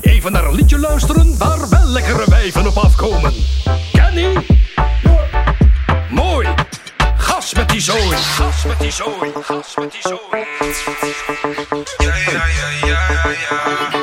even naar een liedje luisteren waar wel lekkere wijven op afkomen. Kenny? Mooi. Gas met die zooi. Gas met die zooi. Gas met die zooi. Ja, ja, ja, ja, ja.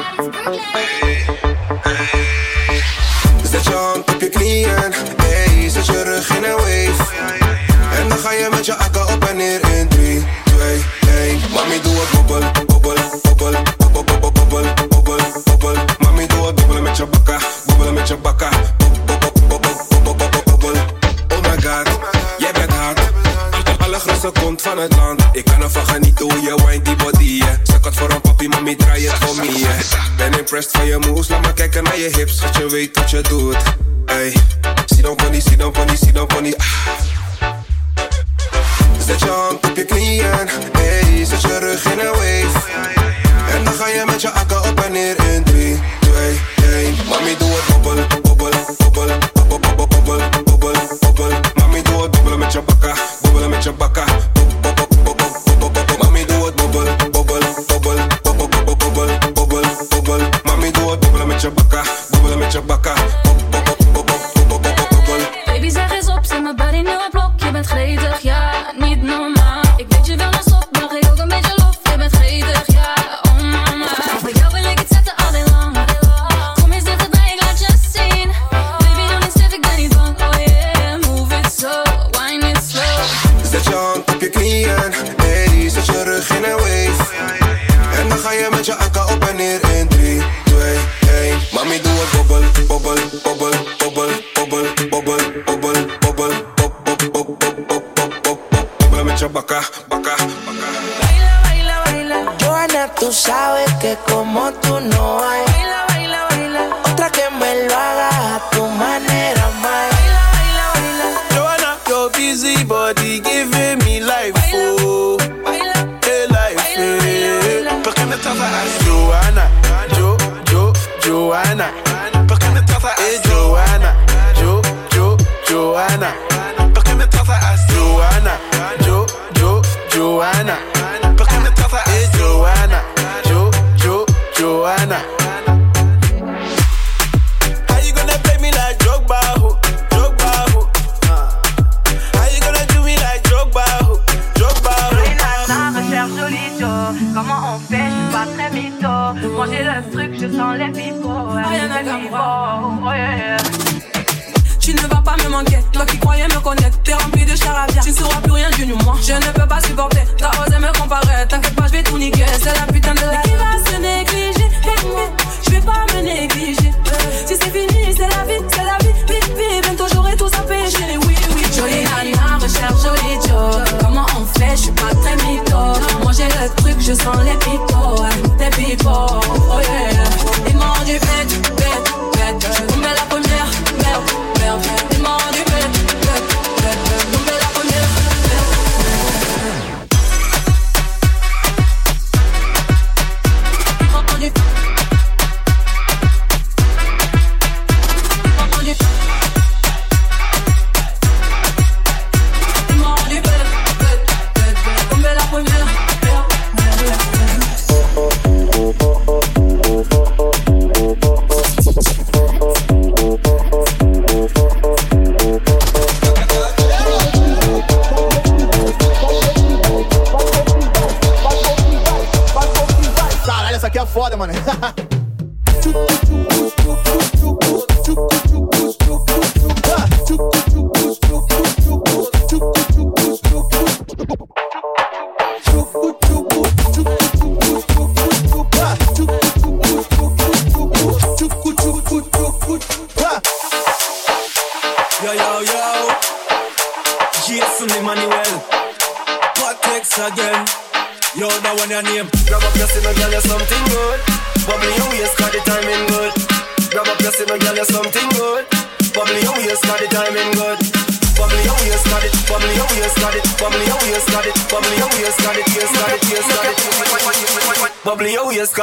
vei tu ce dut?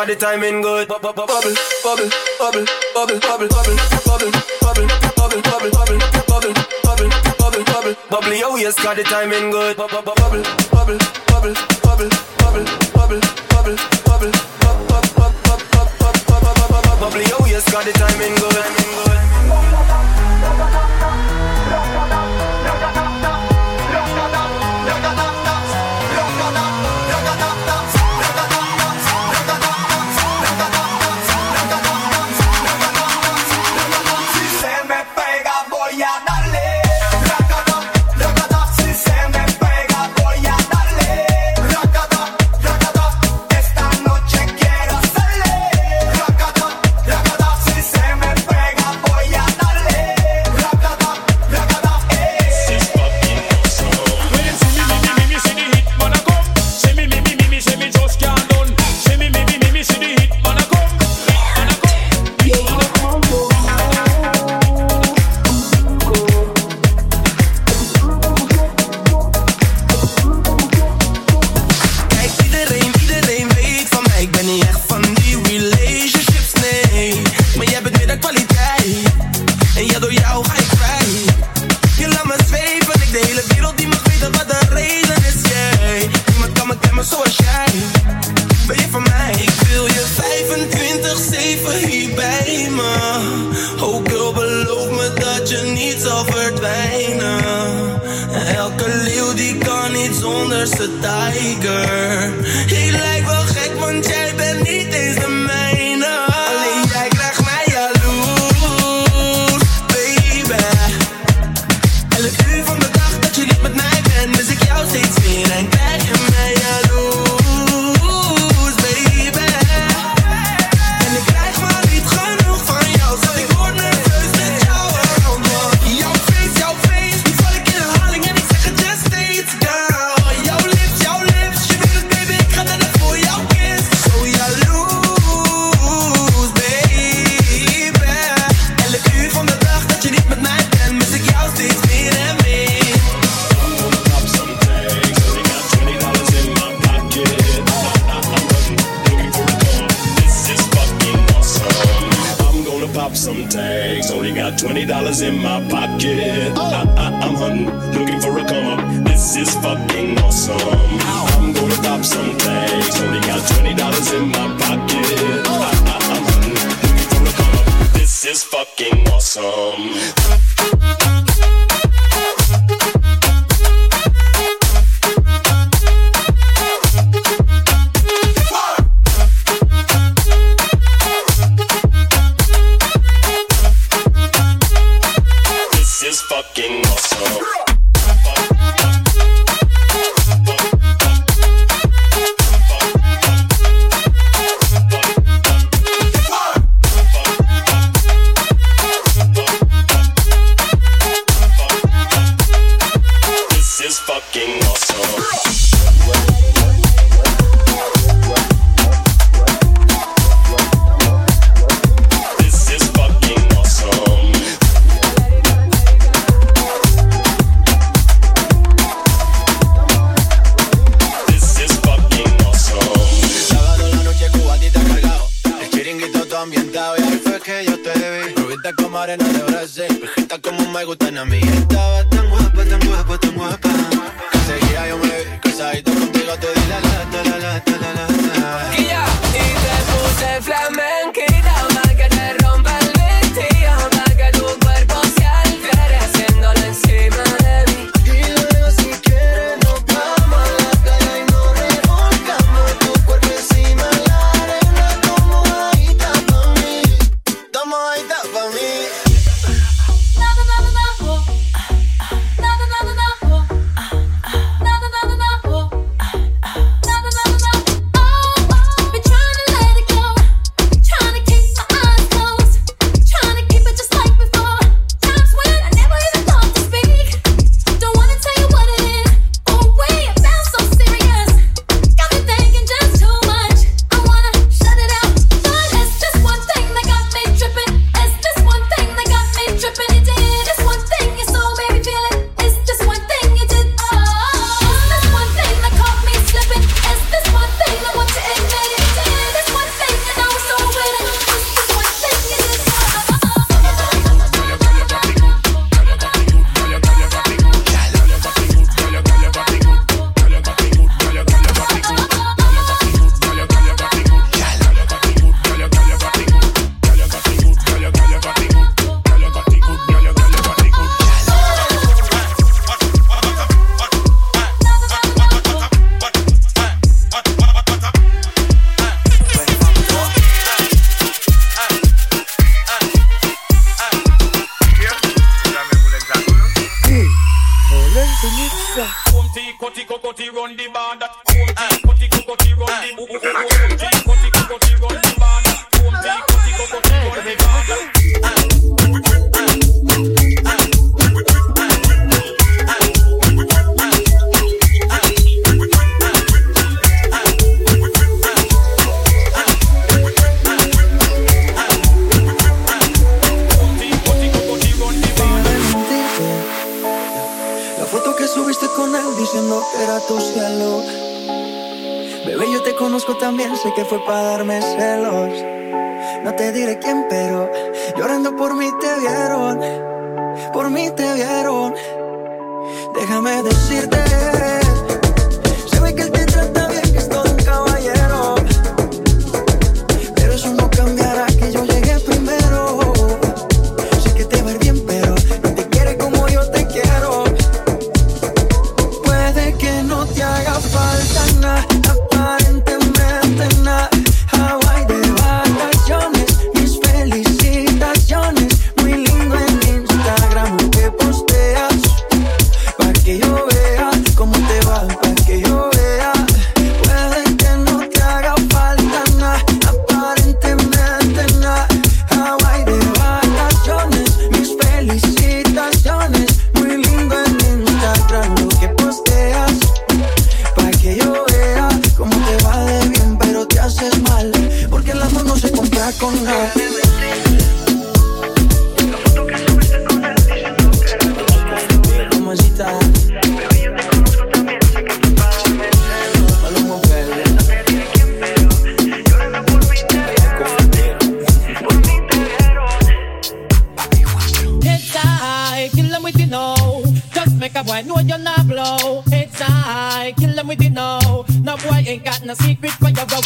Got the timing good. Bubble, bubble, bubble, bubble, bubble, bubble, bubble, bubble, bubble, bubble, bubble, bubble, bubble, bubble, bubble, bubble, bubble. Oh yes, got the timing good. Bubble, bubble. Dollars in my pocket. fue para darme celos. No te diré quién, pero llorando por mí te vieron. Por mí te vieron. Déjame decirte.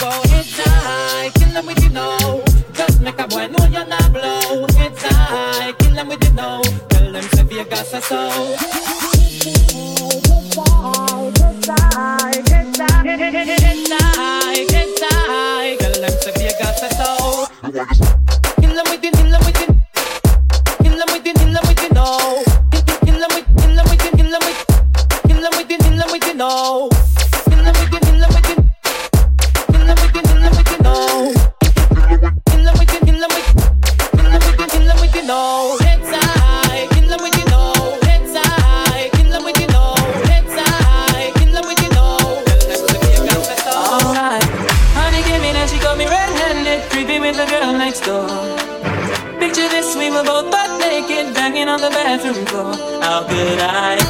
go It's I, kill them with you know Just make a boy know you're not blow It's I, kill them with you know Tell them say you got a soul Kill them with it, kill them with it Kill them with it, kill them with it, no Kill them with, kill them with it, kill them with Kill them with it, kill them with it, no how could I?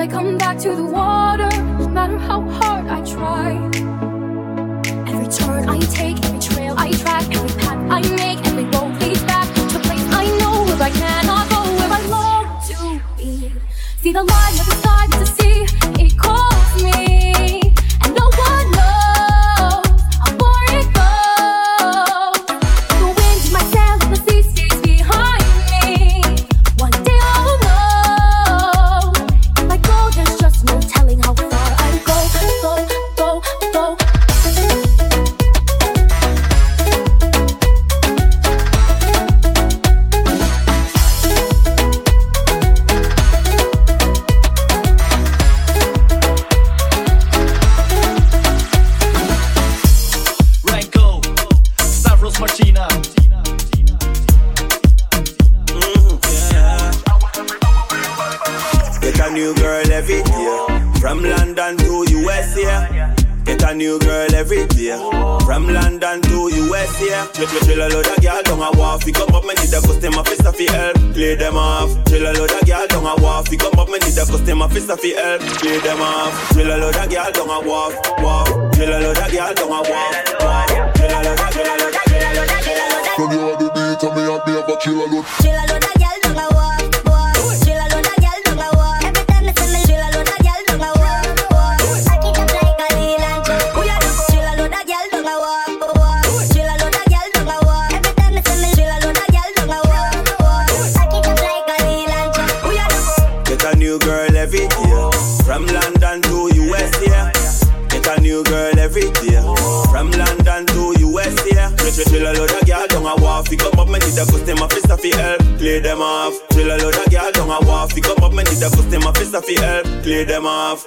I come back to the water, no matter how hard I try. Every turn I take, every trail I track, every the bust in my face I feel help, clear them off.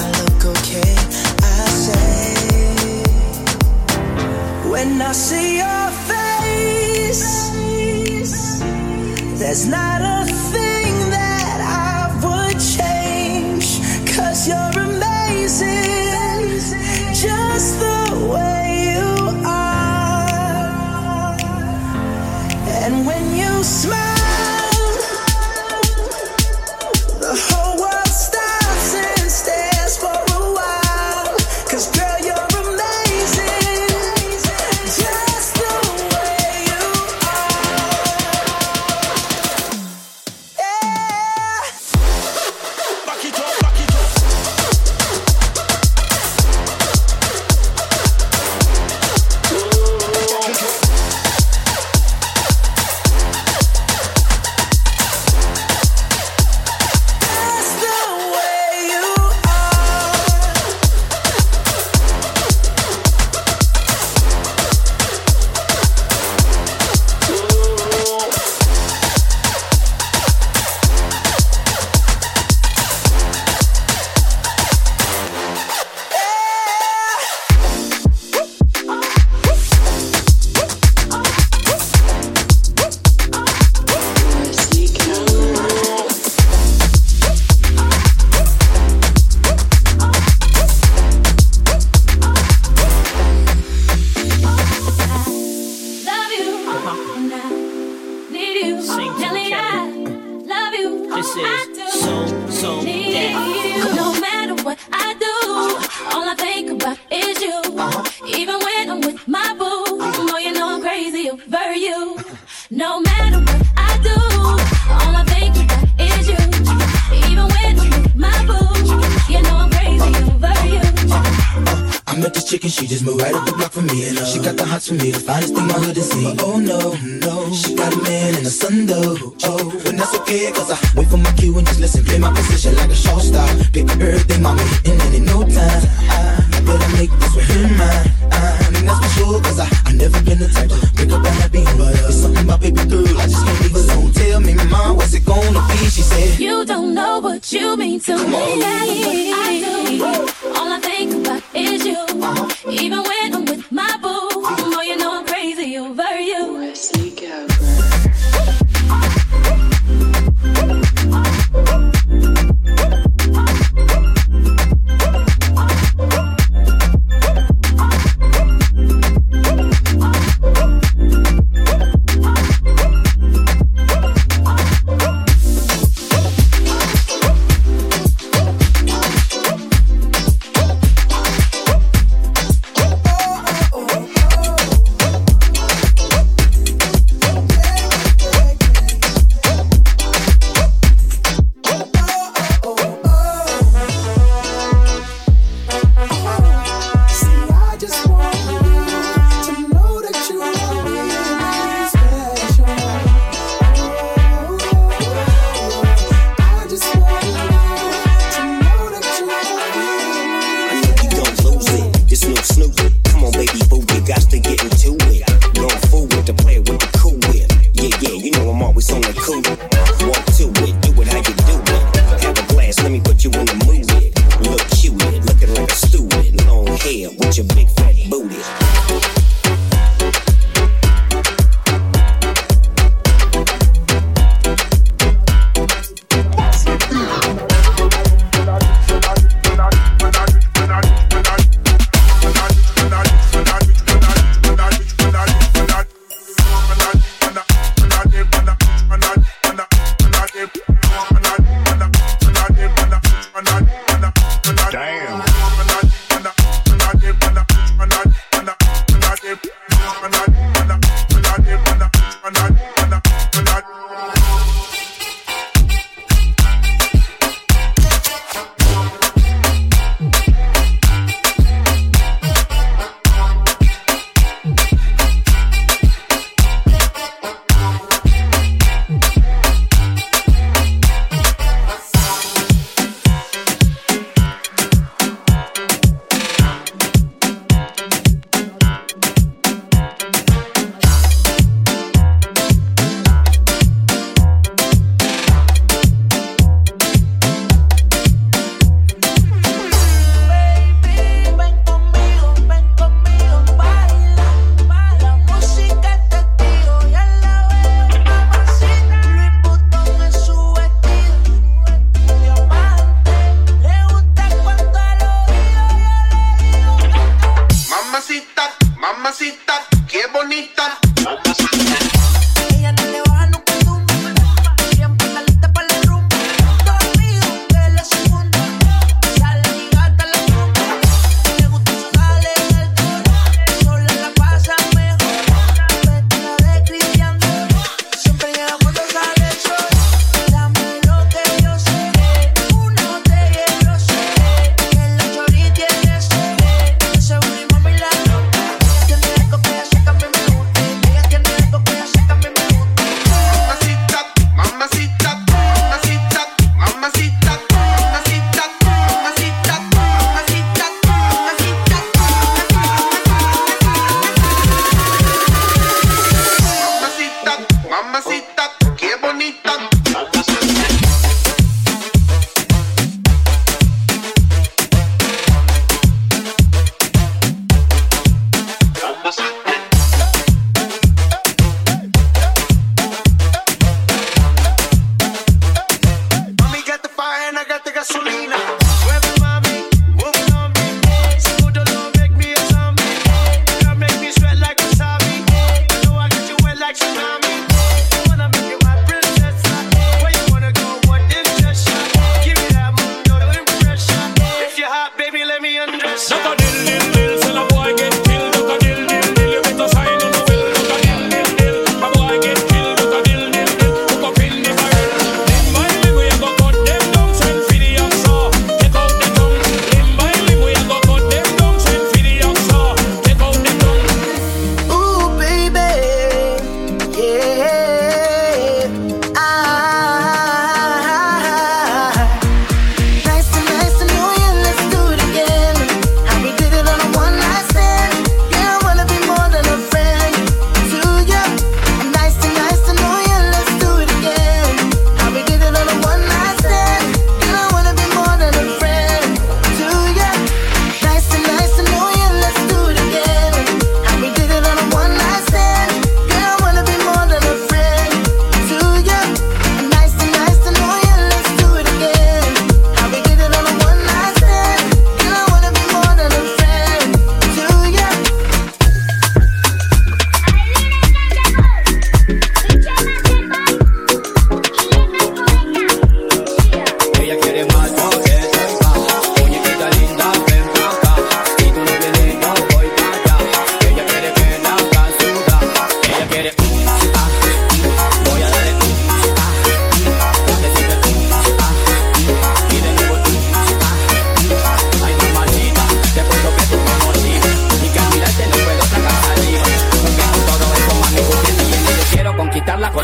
When I see your face, there's not a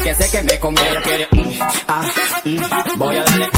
que sé que me conviene. Mm, ah, mm, voy a darle.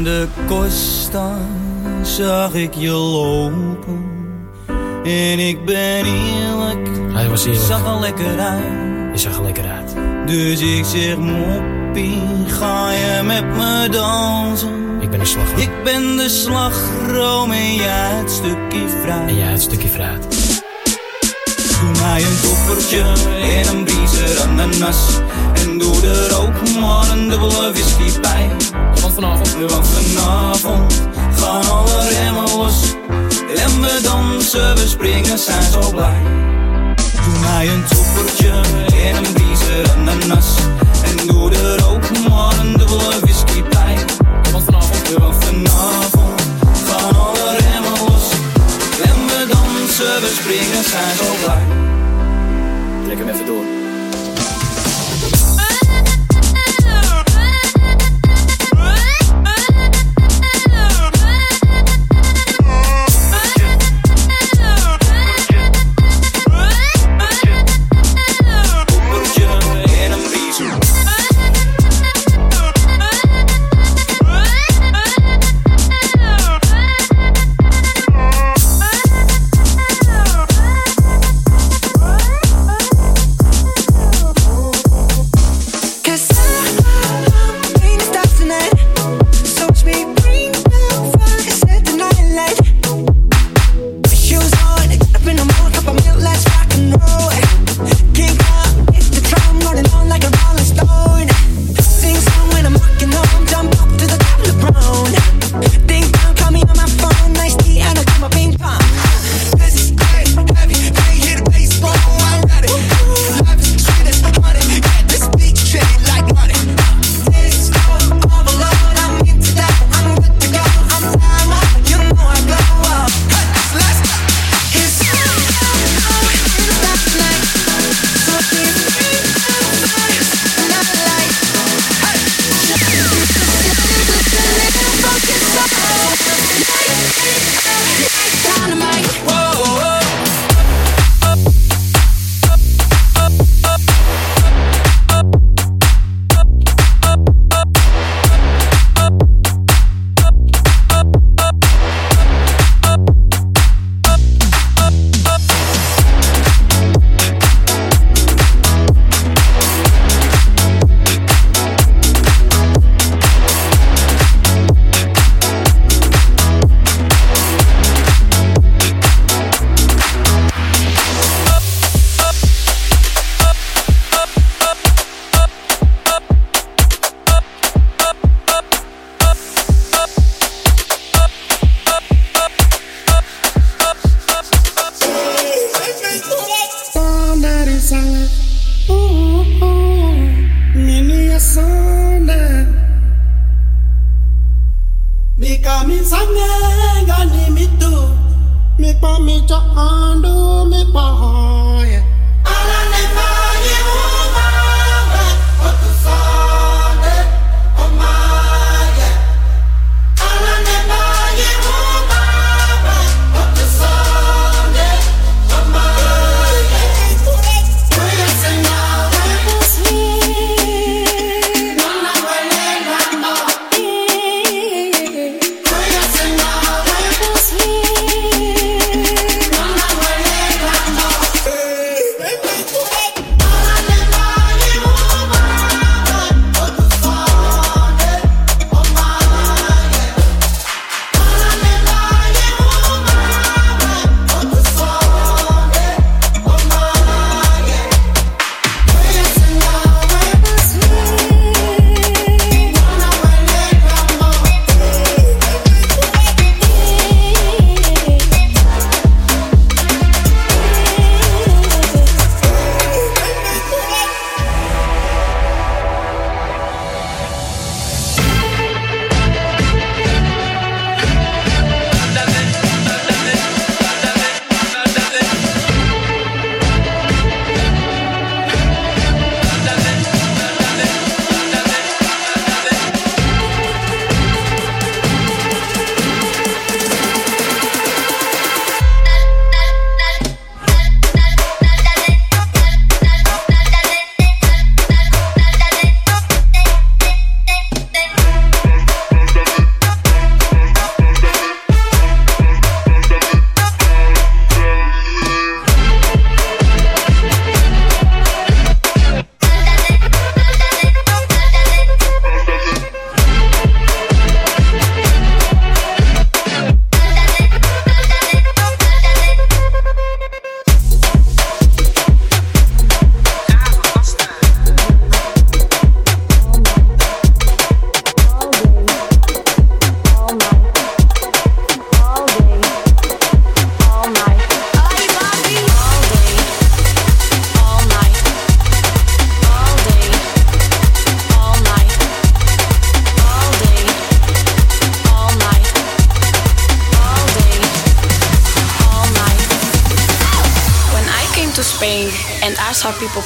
Aan de Costa zag ik je lopen. En ik ben eerlijk, Hij was je eerlijk. zag er lekker uit. Je zag er lekker uit. Dus ik zeg moppie, ga je met me dansen? Ik ben een slagroom. Ik ben de slagroom en jij het stukje fruit. En jij het stukje fruit. Doe mij een toppertje en een briezer ananas. En doe er ook maar een dubbele whisky bij. Vanavond, want vanavond gaan alle remmen los. En we dansen, we springen, zijn zo blij. Doe mij een toppertje en een briezer ananas. En doe er ook maar een dubbele whisky bij. Want vanavond, want vanavond gaan alle remmen los. En we dansen, we springen, zijn zo blij. Trek hem even door.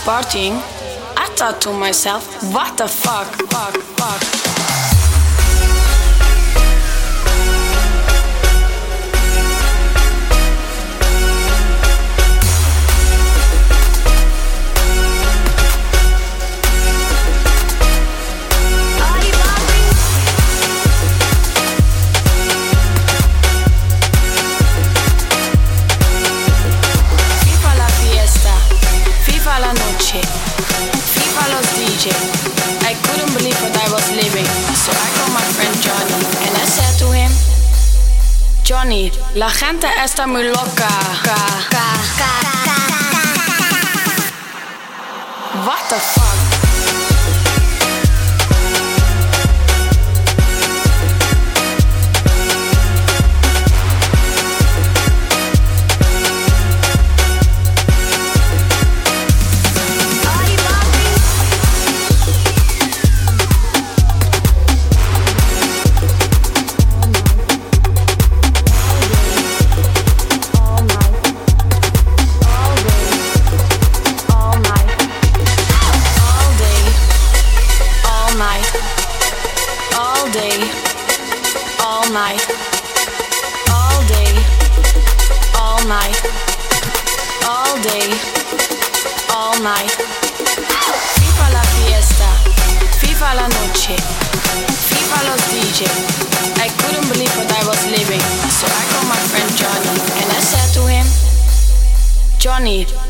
partying, I thought to myself, what the fuck? fuck. La gente está muy loca.